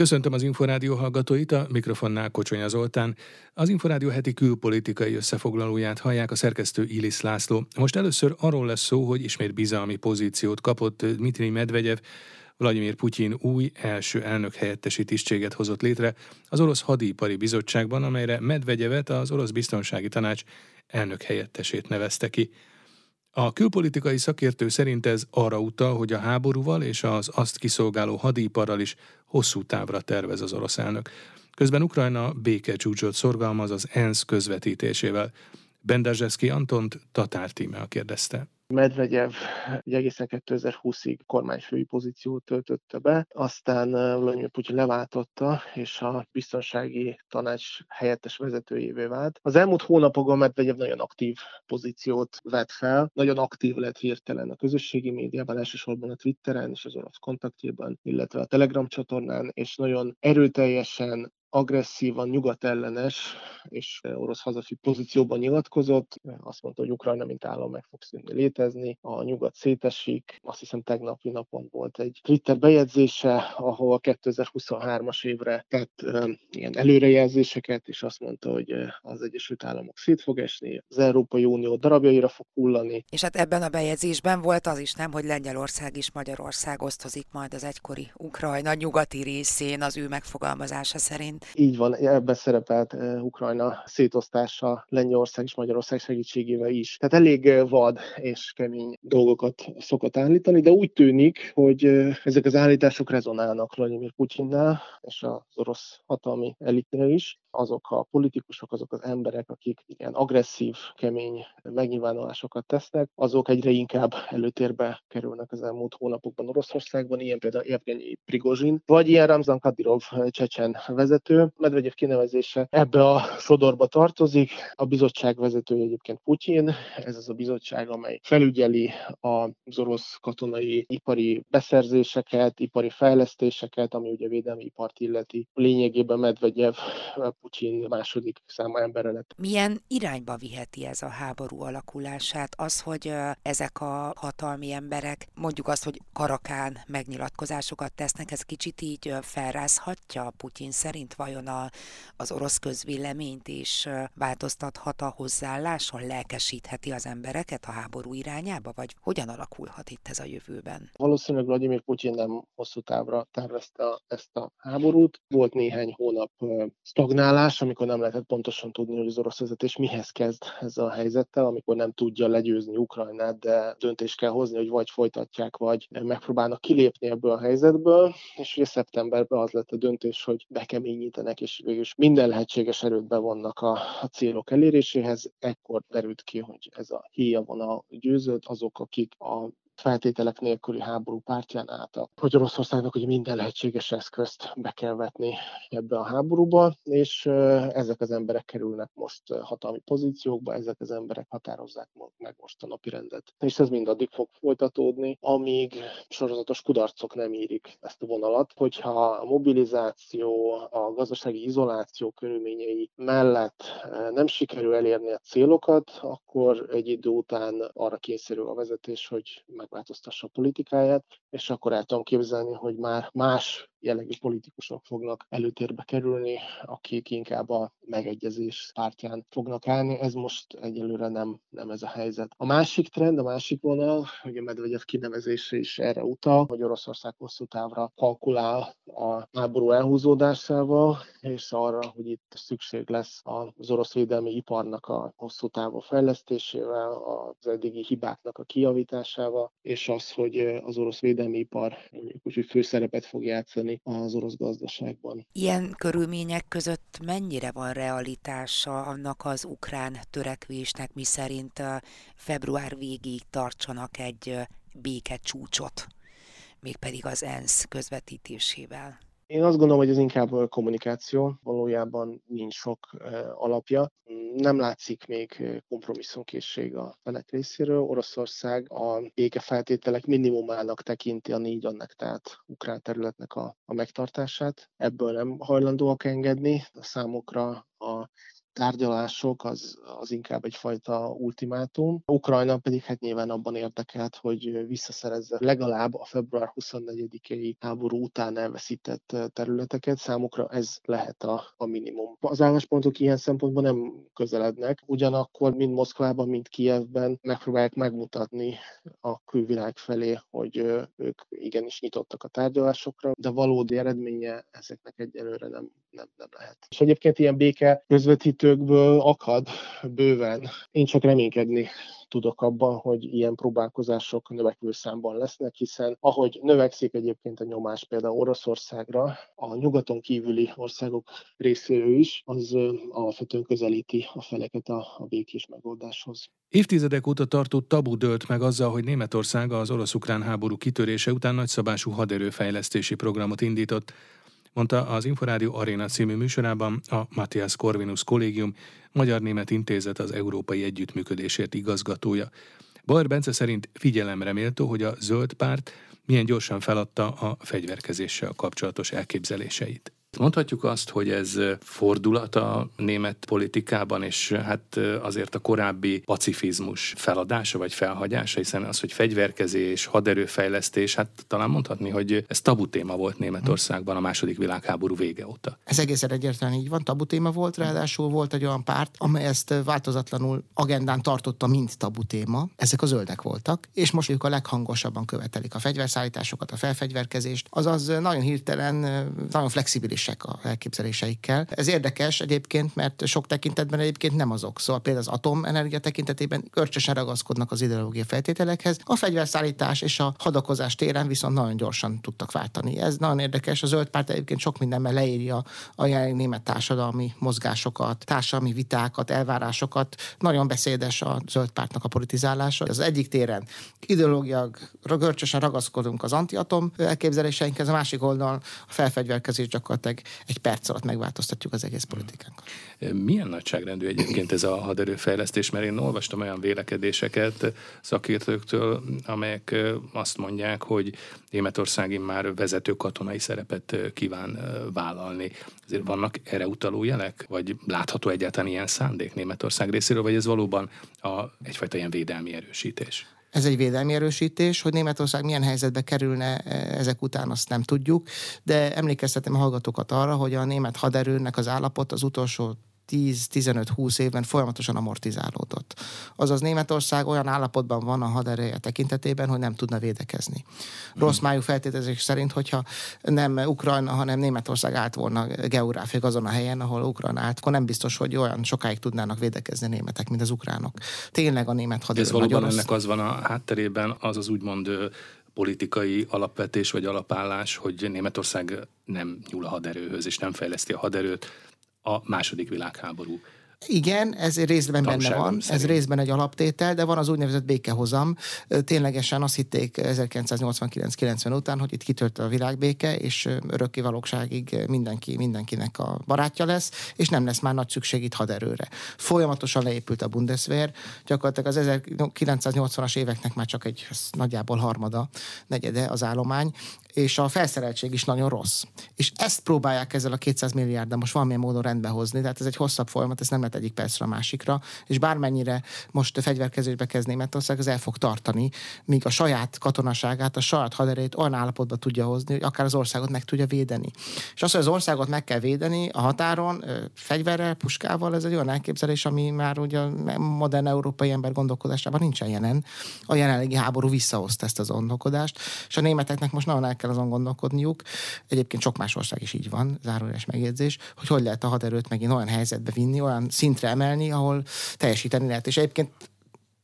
Köszöntöm az Inforádió hallgatóit, a mikrofonnál Kocsonya Zoltán. Az Inforádió heti külpolitikai összefoglalóját hallják a szerkesztő Ilis László. Most először arról lesz szó, hogy ismét bizalmi pozíciót kapott Dmitri Medvegyev, Vladimir Putyin új első elnök helyettesi tisztséget hozott létre az Orosz Hadipari Bizottságban, amelyre Medvegyevet az Orosz Biztonsági Tanács elnök helyettesét nevezte ki. A külpolitikai szakértő szerint ez arra utal, hogy a háborúval és az azt kiszolgáló hadiparral is hosszú távra tervez az orosz elnök. Közben Ukrajna békecsúcsot szorgalmaz az ENSZ közvetítésével. Bendazseszki Antont Tatár Tímea kérdezte. Medvegyev egy egészen 2020-ig kormányfői pozíciót töltötte be, aztán Vladimir Putyin leváltotta, és a biztonsági tanács helyettes vezetőjévé vált. Az elmúlt hónapokban Medvegyev nagyon aktív pozíciót vett fel, nagyon aktív lett hirtelen a közösségi médiában, elsősorban a Twitteren és az orosz kontaktjében, illetve a Telegram csatornán, és nagyon erőteljesen agresszívan nyugatellenes és orosz hazafi pozícióban nyilatkozott. Azt mondta, hogy Ukrajna, mint állam meg fog szűnni létezni, a nyugat szétesik. Azt hiszem tegnapi napon volt egy Twitter bejegyzése, ahol a 2023-as évre tett ilyen előrejelzéseket, és azt mondta, hogy az Egyesült Államok szét fog esni, az Európai Unió darabjaira fog hullani. És hát ebben a bejegyzésben volt az is, nem, hogy Lengyelország is Magyarország osztozik majd az egykori Ukrajna nyugati részén az ő megfogalmazása szerint. Így van, ebben szerepelt Ukrajna szétosztása Lengyelország és Magyarország segítségével is. Tehát elég vad és kemény dolgokat szokott állítani, de úgy tűnik, hogy ezek az állítások rezonálnak Vladimir Putyinnál és az orosz hatalmi elitnél is azok a politikusok, azok az emberek, akik ilyen agresszív, kemény megnyilvánulásokat tesznek, azok egyre inkább előtérbe kerülnek az elmúlt hónapokban Oroszországban, ilyen például Evgenyi Prigozsin, vagy ilyen Ramzan Kadyrov csecsen vezető. Medvegyev kinevezése ebbe a sodorba tartozik. A bizottság vezetője egyébként Putyin, ez az a bizottság, amely felügyeli az orosz katonai ipari beszerzéseket, ipari fejlesztéseket, ami ugye védelmi ipart illeti. Lényegében Medvegyev Putyin második száma embere lett. Milyen irányba viheti ez a háború alakulását? Az, hogy ezek a hatalmi emberek, mondjuk azt, hogy karakán megnyilatkozásokat tesznek, ez kicsit így felrázhatja Putyin szerint vajon a, az orosz közvéleményt is változtathat a hozzáálláson, lelkesítheti az embereket a háború irányába, vagy hogyan alakulhat itt ez a jövőben? Valószínűleg Vladimir Putyin nem hosszú távra tervezte ezt a háborút. Volt néhány hónap stagnál stagnálás, amikor nem lehetett pontosan tudni, hogy az orosz vezetés mihez kezd ezzel a helyzettel, amikor nem tudja legyőzni Ukrajnát, de döntést kell hozni, hogy vagy folytatják, vagy megpróbálnak kilépni ebből a helyzetből, és ugye szeptemberben az lett a döntés, hogy bekeményítenek, és végül minden lehetséges erőt bevonnak a, a célok eléréséhez. Ekkor derült ki, hogy ez a héja van a győzőt, azok, akik a feltételek nélküli háború pártján álltak, hogy Oroszországnak ugye minden lehetséges eszközt be kell vetni ebbe a háborúba, és ezek az emberek kerülnek most hatalmi pozíciókba, ezek az emberek határozzák meg most a napi rendet. És ez mindaddig fog folytatódni, amíg sorozatos kudarcok nem írik ezt a vonalat, hogyha a mobilizáció, a gazdasági izoláció körülményei mellett nem sikerül elérni a célokat, akkor egy idő után arra kényszerül a vezetés, hogy meg megváltoztassa a politikáját, és akkor el tudom képzelni, hogy már más jellegű politikusok fognak előtérbe kerülni, akik inkább a megegyezés pártján fognak állni. Ez most egyelőre nem, nem ez a helyzet. A másik trend, a másik vonal, hogy a Medvegyev kinevezése is erre utal, hogy Oroszország hosszú távra kalkulál a háború elhúzódásával, és arra, hogy itt szükség lesz az orosz védelmi iparnak a hosszú távú fejlesztésével, az eddigi hibáknak a kijavításával, és az, hogy az orosz védelmi ipar úgy, főszerepet fog játszani tenni az orosz gazdaságban. Ilyen körülmények között mennyire van realitása annak az ukrán törekvésnek, mi szerint február végéig tartsanak egy békecsúcsot, mégpedig az ENSZ közvetítésével? Én azt gondolom, hogy ez inkább kommunikáció, valójában nincs sok alapja. Nem látszik még kompromisszumkészség a felek részéről. Oroszország a békefeltételek minimumának tekinti a négy annak, tehát ukrán területnek a, a megtartását. Ebből nem hajlandóak engedni. A számokra a tárgyalások az, az inkább egyfajta ultimátum. Ukrajna pedig hát nyilván abban érdekelt, hogy visszaszerezze legalább a február 24-i háború után elveszített területeket. Számukra ez lehet a, a minimum. Az álláspontok ilyen szempontból nem közelednek, ugyanakkor mind Moszkvában, mind Kijevben megpróbálják megmutatni a külvilág felé, hogy ők igenis nyitottak a tárgyalásokra, de valódi eredménye ezeknek egyelőre nem, nem, nem lehet. És egyébként ilyen béke közvetítőkből akad bőven. Én csak reménykedni tudok abban, hogy ilyen próbálkozások növekvő számban lesznek, hiszen ahogy növekszik egyébként a nyomás például Oroszországra, a nyugaton kívüli országok részéről is, az alapvetően közelíti a feleket a, a békés megoldáshoz. Évtizedek óta tartott tabu dölt meg azzal, hogy Németország az orosz-ukrán háború kitörése után nagyszabású haderőfejlesztési programot indított, mondta az Inforádió Arena című műsorában a Matthias Corvinus Kollégium Magyar-Német Intézet az Európai Együttműködésért igazgatója. Bajr Bence szerint figyelemre méltó, hogy a Zöld Párt milyen gyorsan feladta a fegyverkezéssel kapcsolatos elképzeléseit. Mondhatjuk azt, hogy ez fordulat a német politikában, és hát azért a korábbi pacifizmus feladása vagy felhagyása, hiszen az, hogy fegyverkezés, haderőfejlesztés, hát talán mondhatni, hogy ez tabu téma volt Németországban a második világháború vége óta. Ez egészen egyértelműen így van, tabu téma volt, ráadásul volt egy olyan párt, amely ezt változatlanul agendán tartotta, mint tabu téma. Ezek a zöldek voltak, és most ők a leghangosabban követelik a fegyverszállításokat, a felfegyverkezést, azaz nagyon hirtelen, nagyon flexibilis frissek a elképzeléseikkel. Ez érdekes egyébként, mert sok tekintetben egyébként nem azok. Szóval például az atomenergia tekintetében körcsösen ragaszkodnak az ideológiai feltételekhez. A fegyverszállítás és a hadakozás téren viszont nagyon gyorsan tudtak váltani. Ez nagyon érdekes. A zöld párt egyébként sok mindenben leírja a jelenleg német társadalmi mozgásokat, társadalmi vitákat, elvárásokat. Nagyon beszédes a zöld pártnak a politizálása. Az egyik téren ideológiak görcsösen ragaszkodunk az antiatom elképzeléseinkhez, a másik oldalon a felfegyverkezés gyakorlatilag gyakorlatilag egy perc alatt megváltoztatjuk az egész politikánkat. Milyen nagyságrendű egyébként ez a haderőfejlesztés? Mert én olvastam olyan vélekedéseket szakértőktől, amelyek azt mondják, hogy Németország már vezető katonai szerepet kíván vállalni. Azért vannak erre utaló jelek? Vagy látható egyáltalán ilyen szándék Németország részéről, vagy ez valóban a, egyfajta ilyen védelmi erősítés? Ez egy védelmi erősítés, hogy Németország milyen helyzetbe kerülne e, ezek után, azt nem tudjuk, de emlékeztetem a hallgatókat arra, hogy a német haderőnek az állapot az utolsó 10-15-20 évben folyamatosan amortizálódott. Azaz Németország olyan állapotban van a hadereje tekintetében, hogy nem tudna védekezni. Rossz hmm. májú feltételezés szerint, hogyha nem Ukrajna, hanem Németország állt volna geográfiai azon a helyen, ahol Ukrajna állt, akkor nem biztos, hogy olyan sokáig tudnának védekezni a németek, mint az ukránok. Tényleg a német haderő Ez valóban ennek az van a hátterében, az az úgymond politikai alapvetés vagy alapállás, hogy Németország nem nyúl a haderőhöz, és nem fejleszti a haderőt, a második világháború igen, ez részben benne van, szerint. ez részben egy alaptétel, de van az úgynevezett békehozam. Ténylegesen azt hitték 1989-90 után, hogy itt kitört a világbéke, és örökké valóságig mindenki mindenkinek a barátja lesz, és nem lesz már nagy szükség itt haderőre. Folyamatosan leépült a Bundeswehr, gyakorlatilag az 1980-as éveknek már csak egy nagyjából harmada, negyede az állomány, és a felszereltség is nagyon rossz. És ezt próbálják ezzel a 200 milliárd, most valamilyen módon rendbe hozni, tehát ez egy hosszabb folyamat, ez nem lehet egyik percre a másikra, és bármennyire most fegyverkezésbe kezd Németország, az el fog tartani, míg a saját katonaságát, a saját haderét olyan állapotba tudja hozni, hogy akár az országot meg tudja védeni. És az, hogy az országot meg kell védeni a határon, fegyverrel, puskával, ez egy olyan elképzelés, ami már ugye a modern európai ember gondolkodásában nincsen jelen. A jelenlegi háború visszahozta ezt az gondolkodást, és a németeknek most nagyon el kell azon gondolkodniuk. Egyébként sok más ország is így van, zárójeles megjegyzés, hogy hogy lehet a haderőt megint olyan helyzetbe vinni, olyan szintre emelni, ahol teljesíteni lehet. És egyébként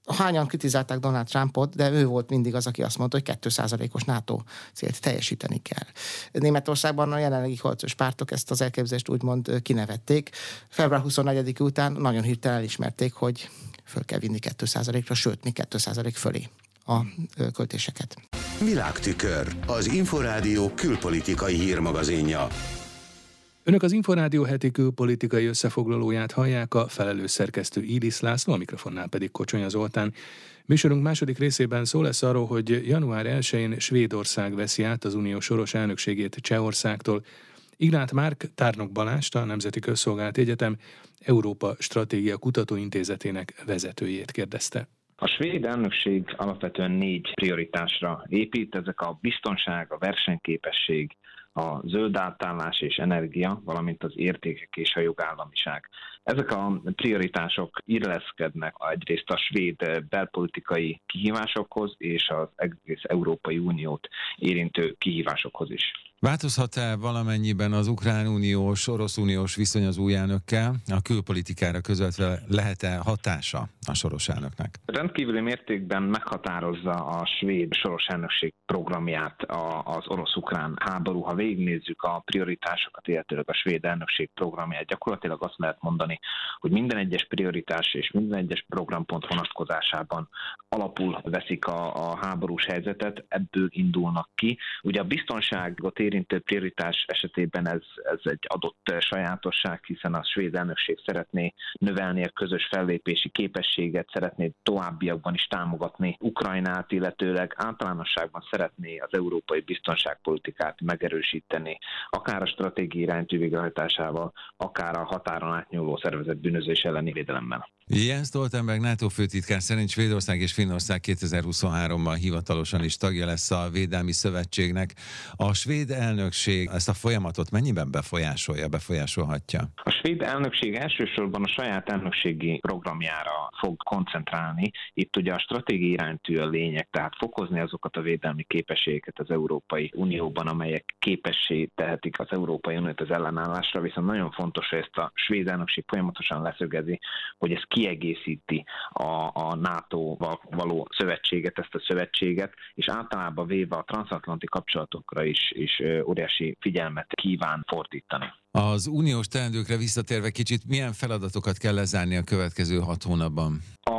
hányan kritizálták Donald Trumpot, de ő volt mindig az, aki azt mondta, hogy 2%-os NATO célt teljesíteni kell. Németországban a jelenlegi koalíciós pártok ezt az elképzelést úgymond kinevették. Február 24 után nagyon hirtelen elismerték, hogy föl kell vinni 2%-ra, sőt, mi 2% fölé a költéseket. Világtükör, az Inforádió külpolitikai hírmagazinja. Önök az Inforádió heti külpolitikai összefoglalóját hallják, a felelős szerkesztő Iris László, a mikrofonnál pedig Kocsonya Zoltán. Műsorunk második részében szó lesz arról, hogy január 1-én Svédország veszi át az unió soros elnökségét Csehországtól, Ignát Márk Tárnok Balást, a Nemzeti Közszolgálati Egyetem Európa Stratégia Kutatóintézetének vezetőjét kérdezte. A svéd elnökség alapvetően négy prioritásra épít, ezek a biztonság, a versenyképesség, a zöld átállás és energia, valamint az értékek és a jogállamiság. Ezek a prioritások illeszkednek egyrészt a svéd belpolitikai kihívásokhoz és az egész Európai Uniót érintő kihívásokhoz is. Változhat-e valamennyiben az Ukrán Uniós, Orosz Uniós viszony az új elnökkel? A külpolitikára közvetve lehet-e hatása a soros elnöknek? Rendkívüli mértékben meghatározza a svéd soros elnökség programját az orosz-ukrán háború. Ha végignézzük a prioritásokat, illetőleg a svéd elnökség programját, gyakorlatilag azt lehet mondani, hogy minden egyes prioritás és minden egyes programpont vonatkozásában alapul veszik a, a háborús helyzetet, ebből indulnak ki. Ugye a biztonságot érintő prioritás esetében ez, ez egy adott sajátosság, hiszen a svéd elnökség szeretné növelni a közös fellépési képességet, szeretné továbbiakban is támogatni Ukrajnát, illetőleg általánosságban szeretné az európai biztonságpolitikát megerősíteni, akár a stratégiai iránytű végrehajtásával, akár a határon átnyúló szervezet bűnözés elleni védelemmel. Jens Stoltenberg NATO főtitkár szerint Svédország és Finnország 2023-ban hivatalosan is tagja lesz a Védelmi Szövetségnek. A svéd elnökség ezt a folyamatot mennyiben befolyásolja, befolyásolhatja? A svéd elnökség elsősorban a saját elnökségi programjára fog koncentrálni. Itt ugye a stratégiai iránytű a lényeg, tehát fokozni azokat a védelmi képességeket az Európai Unióban, amelyek képessé tehetik az Európai Uniót az ellenállásra, viszont nagyon fontos, hogy ezt a svéd elnökség folyamatosan leszögezi, hogy ez kiegészíti a, a NATO-val való szövetséget, ezt a szövetséget, és általában véve a transatlanti kapcsolatokra is, is óriási figyelmet kíván fordítani. Az uniós teendőkre visszatérve kicsit milyen feladatokat kell lezárni a következő hat hónapban? A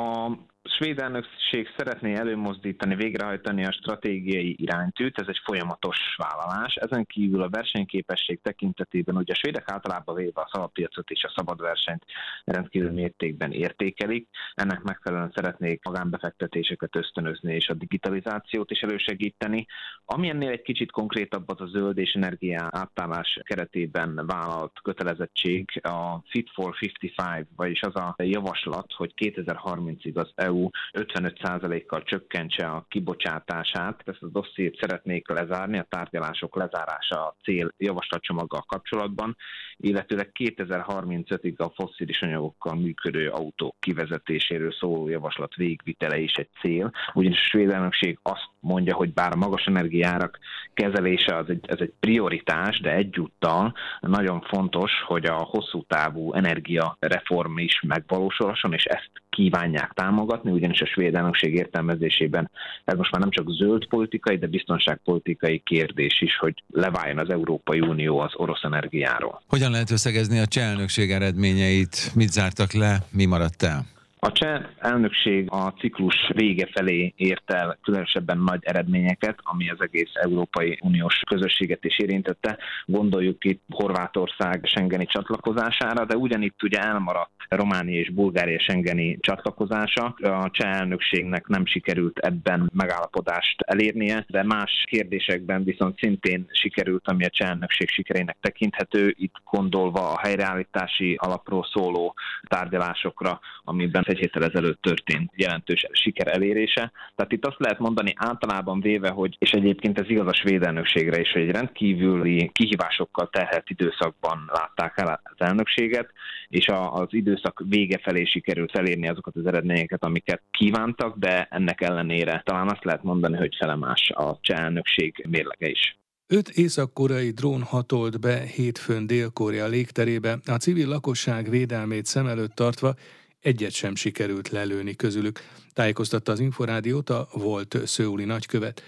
svéd elnökség szeretné előmozdítani, végrehajtani a stratégiai iránytűt, ez egy folyamatos vállalás. Ezen kívül a versenyképesség tekintetében ugye a svédek általában véve a szabadpiacot és a szabad versenyt rendkívül mértékben értékelik. Ennek megfelelően szeretnék magánbefektetéseket ösztönözni és a digitalizációt is elősegíteni. Ami ennél egy kicsit konkrétabb az a zöld és energia átállás keretében vállalt kötelezettség, a Fit for 55, vagyis az a javaslat, hogy 2030-ig az EU 55%-kal csökkentse a kibocsátását. Ezt a dossziét szeretnék lezárni, a tárgyalások lezárása a cél javaslatcsomaggal kapcsolatban, illetőleg 2035-ig a fosszilis anyagokkal működő autók kivezetéséről szóló javaslat végvitele is egy cél, ugyanis a svéd elnökség azt mondja, hogy bár a magas energiárak kezelése az egy, ez egy prioritás, de egyúttal nagyon fontos, hogy a hosszú távú energiareform is megvalósulhasson, és ezt kívánják támogatni, ugyanis a svéd elnökség értelmezésében ez most már nem csak zöld politikai, de biztonságpolitikai kérdés is, hogy leváljon az Európai Unió az orosz energiáról. Hogyan lehet összegezni a cseh elnökség eredményeit? Mit zártak le, mi maradt el? A cseh elnökség a ciklus vége felé ért el különösebben nagy eredményeket, ami az egész Európai Uniós közösséget is érintette. Gondoljuk itt Horvátország Schengeni csatlakozására, de ugyanitt ugye elmaradt Románia és Bulgária Schengeni csatlakozása. A cseh elnökségnek nem sikerült ebben megállapodást elérnie, de más kérdésekben viszont szintén sikerült, ami a cseh elnökség sikerének tekinthető, itt gondolva a helyreállítási alapról szóló tárgyalásokra, amiben egy héttel ezelőtt történt jelentős siker elérése. Tehát itt azt lehet mondani általában véve, hogy, és egyébként ez igaz a svéd elnökségre is, hogy egy rendkívüli kihívásokkal terhelt időszakban látták el az elnökséget, és az időszak vége felé sikerült elérni azokat az eredményeket, amiket kívántak, de ennek ellenére talán azt lehet mondani, hogy felemás a cseh elnökség mérlege is. Öt észak-koreai drón hatolt be hétfőn Dél-Korea légterébe, a civil lakosság védelmét szem előtt tartva egyet sem sikerült lelőni közülük, tájékoztatta az Inforádiót a volt szőuli nagykövet.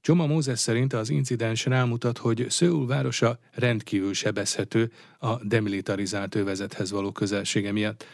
Csoma Mózes szerint az incidens rámutat, hogy Szőul városa rendkívül sebezhető a demilitarizált övezethez való közelsége miatt.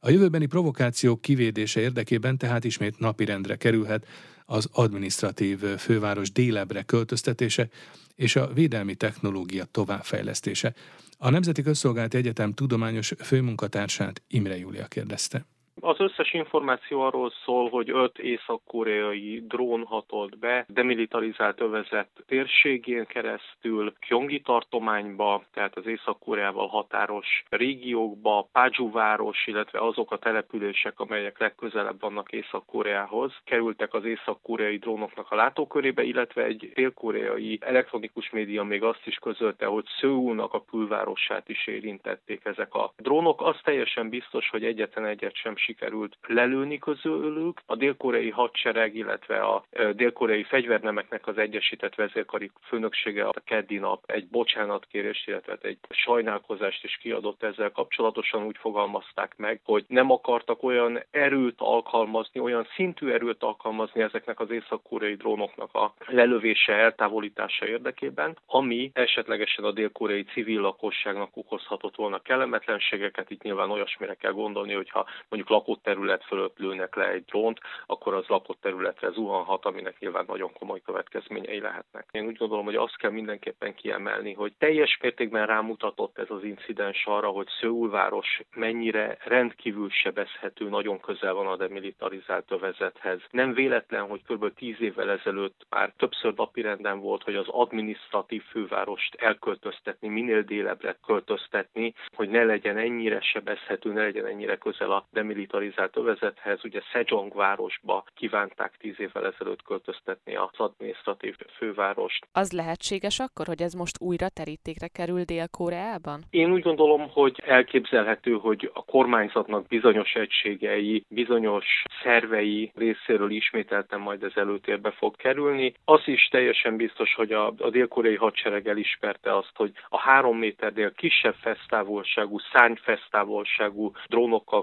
A jövőbeni provokációk kivédése érdekében tehát ismét napirendre kerülhet az administratív főváros délebre költöztetése és a védelmi technológia továbbfejlesztése. A Nemzeti Közszolgálati Egyetem tudományos főmunkatársát Imre Júlia kérdezte Az összes információ arról szól, hogy öt észak-koreai drón hatolt be, demilitarizált övezet térségén keresztül, Kyongi tartományba, tehát az Észak-Koreával határos régiókba, Pádzsú város, illetve azok a települések, amelyek legközelebb vannak Észak-Koreához, kerültek az észak-koreai drónoknak a látókörébe, illetve egy dél-koreai elektronikus média még azt is közölte, hogy Szőulnak a külvárosát is érintették ezek a drónok. Az teljesen biztos, hogy egyetlen egyet sem sikerült lelőni közülük. A dél-koreai hadsereg, illetve a dél-koreai fegyvernemeknek az egyesített vezérkari főnöksége a keddi nap egy bocsánatkérést, illetve egy sajnálkozást is kiadott ezzel kapcsolatosan úgy fogalmazták meg, hogy nem akartak olyan erőt alkalmazni, olyan szintű erőt alkalmazni ezeknek az észak-koreai drónoknak a lelövése, eltávolítása érdekében, ami esetlegesen a dél-koreai civil lakosságnak okozhatott volna kellemetlenségeket. Itt nyilván olyasmire kell gondolni, hogyha mondjuk lakott terület fölött lőnek le egy drónt, akkor az lakott területre zuhanhat, aminek nyilván nagyon komoly következményei lehetnek. Én úgy gondolom, hogy azt kell mindenképpen kiemelni, hogy teljes mértékben rámutatott ez az incidens arra, hogy Szőulváros mennyire rendkívül sebezhető, nagyon közel van a demilitarizált övezethez. Nem véletlen, hogy kb. 10 évvel ezelőtt már többször napirenden volt, hogy az adminisztratív fővárost elköltöztetni, minél délebbre költöztetni, hogy ne legyen ennyire sebezhető, ne legyen ennyire közel a demilitarizált övezethez. Ugye Sejong városba kívánták 10 évvel ezelőtt költöztetni az adminisztratív fővárost. Az lehetséges akkor, hogy ez most újra terítékre kerül Dél-Koreában? Én úgy gondolom, hogy elképzelhető, hogy a kormányzatnak bizonyos egységei, bizonyos szervei részéről ismételten majd ez előtérbe fog kerülni. Az is teljesen biztos, hogy a, a dél-koreai hadsereg elismerte azt, hogy a három méternél kisebb fesztávolságú, szárnyfesztávolságú drónokkal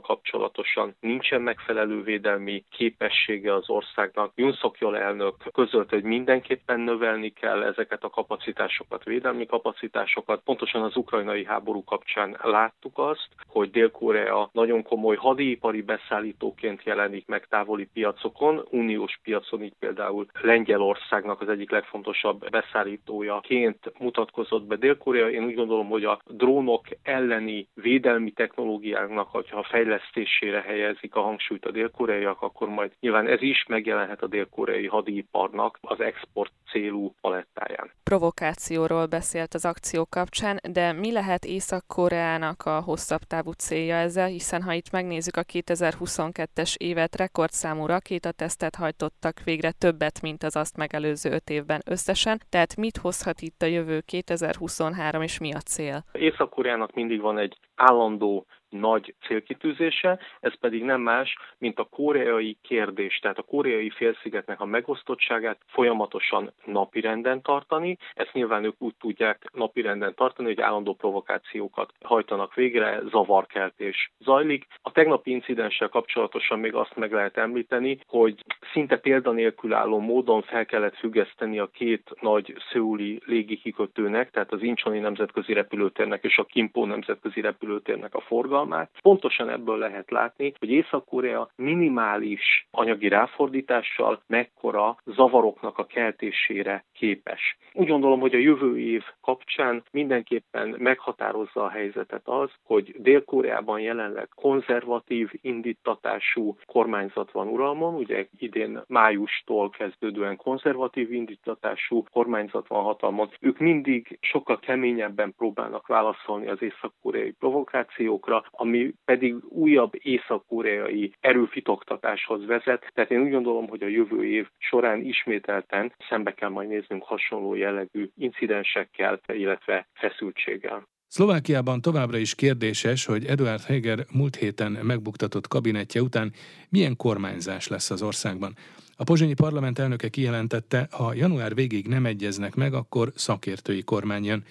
kapcsolatosan nincsen megfelelő védelmi képessége az országnak. Yun Jol elnök közölte, hogy mindenképpen növelni kell ezeket a kapacitásokat, védelmi kapacitásokat. Pontosan az ukrajnai háború kapcsán láttuk azt, hogy Dél-Korea nagyon komoly hadipari beszállítóként jelenik meg távoli piacokon, uniós piacon így például Lengyelországnak az egyik legfontosabb beszállítójaként mutatkozott be Dél-Korea. Én úgy gondolom, hogy a drónok elleni védelmi technológiáknak, ha a fejlesztésére helyezik a hangsúlyt a dél-koreaiak, akkor majd nyilván ez is megjelenhet a dél-koreai hadiparnak az export célú palettáján. Provokációról beszélt az akció kapcsán, de mi lehet Észak-Koreának a hosszabb távú célja ezzel, hiszen ha itt megnézzük a 2022-es évet, rekordszámú rakétatesztet hajtottak végre többet, mint az azt megelőző öt évben összesen. Tehát mit hozhat itt a jövő 2023, és mi a cél? Észak-Koreának mindig van egy állandó nagy célkitűzése, ez pedig nem más, mint a koreai kérdés, tehát a koreai félszigetnek a megosztottságát folyamatosan napirenden tartani. Ezt nyilván ők úgy tudják napirenden tartani, hogy állandó provokációkat hajtanak végre, zavarkeltés zajlik. A tegnapi incidenssel kapcsolatosan még azt meg lehet említeni, hogy szinte példanélkül álló módon fel kellett függeszteni a két nagy szőuli légikikötőnek, tehát az Incsoni nemzetközi repülőtérnek és a Kimpo nemzetközi repülőtérnek a forgalmát. Pontosan ebből lehet látni, hogy Észak-Korea minimális anyagi ráfordítással mekkora zavaroknak a keltésére képes. Úgy gondolom, hogy a jövő év kapcsán mindenképpen meghatározza a helyzetet az, hogy Dél-Koreában jelenleg konzervatív indítatású kormányzat van uralmon, ugye idén májustól kezdődően konzervatív indítatású kormányzat van hatalmon. Ők mindig sokkal keményebben próbálnak válaszolni az észak-koreai provokációkra, ami pedig újabb észak-koreai erőfitoktatáshoz vezet. Tehát én úgy gondolom, hogy a jövő év során ismételten szembe kell majd néznünk hasonló jellegű incidensekkel, illetve feszültséggel. Szlovákiában továbbra is kérdéses, hogy Eduard Heger múlt héten megbuktatott kabinetje után milyen kormányzás lesz az országban. A pozsonyi parlament elnöke kijelentette, ha január végig nem egyeznek meg, akkor szakértői kormány jön.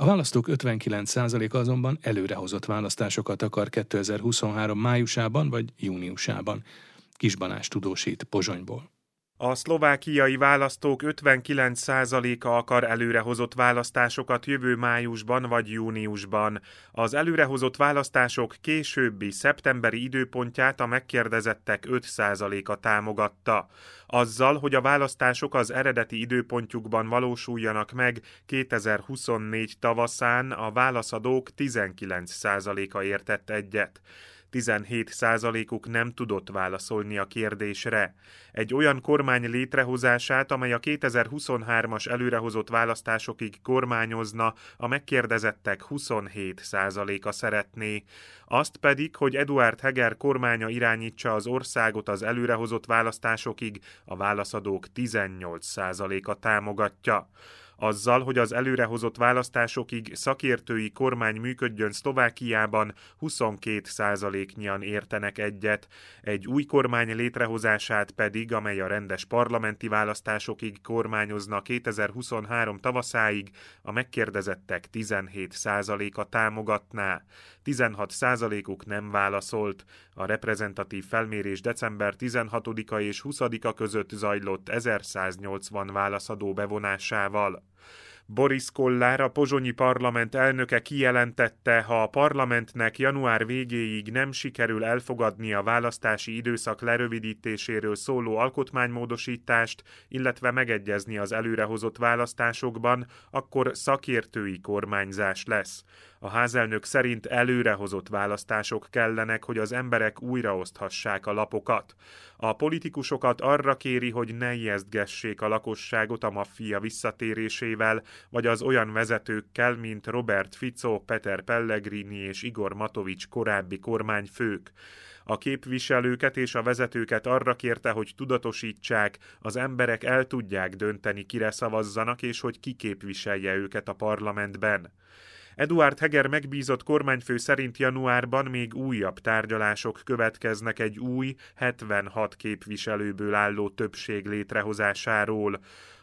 A választók 59%-a azonban előrehozott választásokat akar 2023 májusában vagy júniusában. Kisbanás tudósít Pozsonyból. A szlovákiai választók 59%-a akar előrehozott választásokat jövő májusban vagy júniusban. Az előrehozott választások későbbi szeptemberi időpontját a megkérdezettek 5%-a támogatta. Azzal, hogy a választások az eredeti időpontjukban valósuljanak meg 2024 tavaszán, a válaszadók 19%-a értett egyet. 17 százalékuk nem tudott válaszolni a kérdésre. Egy olyan kormány létrehozását, amely a 2023-as előrehozott választásokig kormányozna, a megkérdezettek 27 százaléka szeretné. Azt pedig, hogy Eduard Heger kormánya irányítsa az országot az előrehozott választásokig, a válaszadók 18 százaléka támogatja azzal, hogy az előrehozott választásokig szakértői kormány működjön Szlovákiában 22%-nyian értenek egyet, egy új kormány létrehozását pedig, amely a rendes parlamenti választásokig kormányozna 2023 tavaszáig, a megkérdezettek 17%-a támogatná. 16%-uk nem válaszolt. A reprezentatív felmérés december 16-a és 20-a között zajlott 1180 válaszadó bevonásával. Boris Kollár, a pozsonyi parlament elnöke kijelentette, ha a parlamentnek január végéig nem sikerül elfogadni a választási időszak lerövidítéséről szóló alkotmánymódosítást, illetve megegyezni az előrehozott választásokban, akkor szakértői kormányzás lesz. A házelnök szerint előrehozott választások kellenek, hogy az emberek újraoszthassák a lapokat. A politikusokat arra kéri, hogy ne ijesztgessék a lakosságot a maffia visszatérésével, vagy az olyan vezetőkkel, mint Robert Fico, Peter Pellegrini és Igor Matovics korábbi kormányfők. A képviselőket és a vezetőket arra kérte, hogy tudatosítsák, az emberek el tudják dönteni, kire szavazzanak, és hogy ki képviselje őket a parlamentben. Eduard Heger megbízott kormányfő szerint januárban még újabb tárgyalások következnek egy új, 76 képviselőből álló többség létrehozásáról.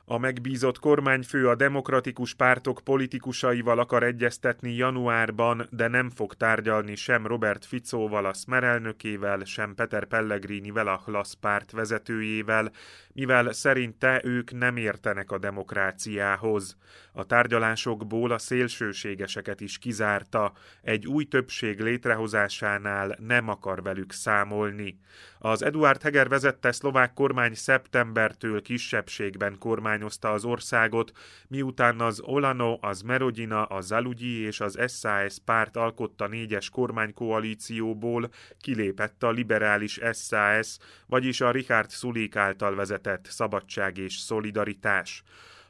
A megbízott kormányfő a demokratikus pártok politikusaival akar egyeztetni januárban, de nem fog tárgyalni sem Robert Ficóval, a Smer elnökével, sem Peter Pellegrinivel, a Hlasz párt vezetőjével, mivel szerinte ők nem értenek a demokráciához. A tárgyalásokból a szélsőségeseket is kizárta, egy új többség létrehozásánál nem akar velük számolni. Az Eduard Heger vezette szlovák kormány szeptembertől kisebbségben kormányozta az országot, miután az Olano, az Merodina, a Zalugyi és az SAS párt alkotta négyes kormánykoalícióból kilépett a liberális SAS, vagyis a Richard Sulik által vezetett Szabadság és Szolidaritás.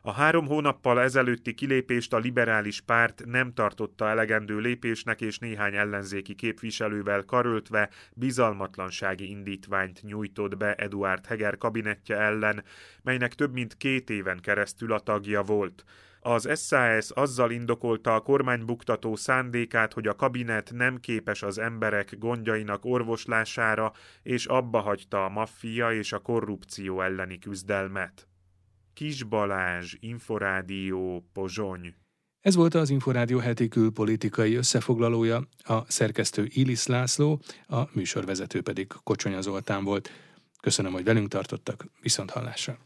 A három hónappal ezelőtti kilépést a liberális párt nem tartotta elegendő lépésnek, és néhány ellenzéki képviselővel karöltve bizalmatlansági indítványt nyújtott be Eduard Heger kabinettje ellen, melynek több mint két éven keresztül a tagja volt. Az SAS azzal indokolta a kormánybuktató szándékát, hogy a kabinet nem képes az emberek gondjainak orvoslására, és abba hagyta a maffia és a korrupció elleni küzdelmet. Kis Balázs, Inforádió, Pozsony. Ez volt az Inforádió heti külpolitikai összefoglalója, a szerkesztő Ilis László, a műsorvezető pedig Kocsonya Zoltán volt. Köszönöm, hogy velünk tartottak, viszont hallásra.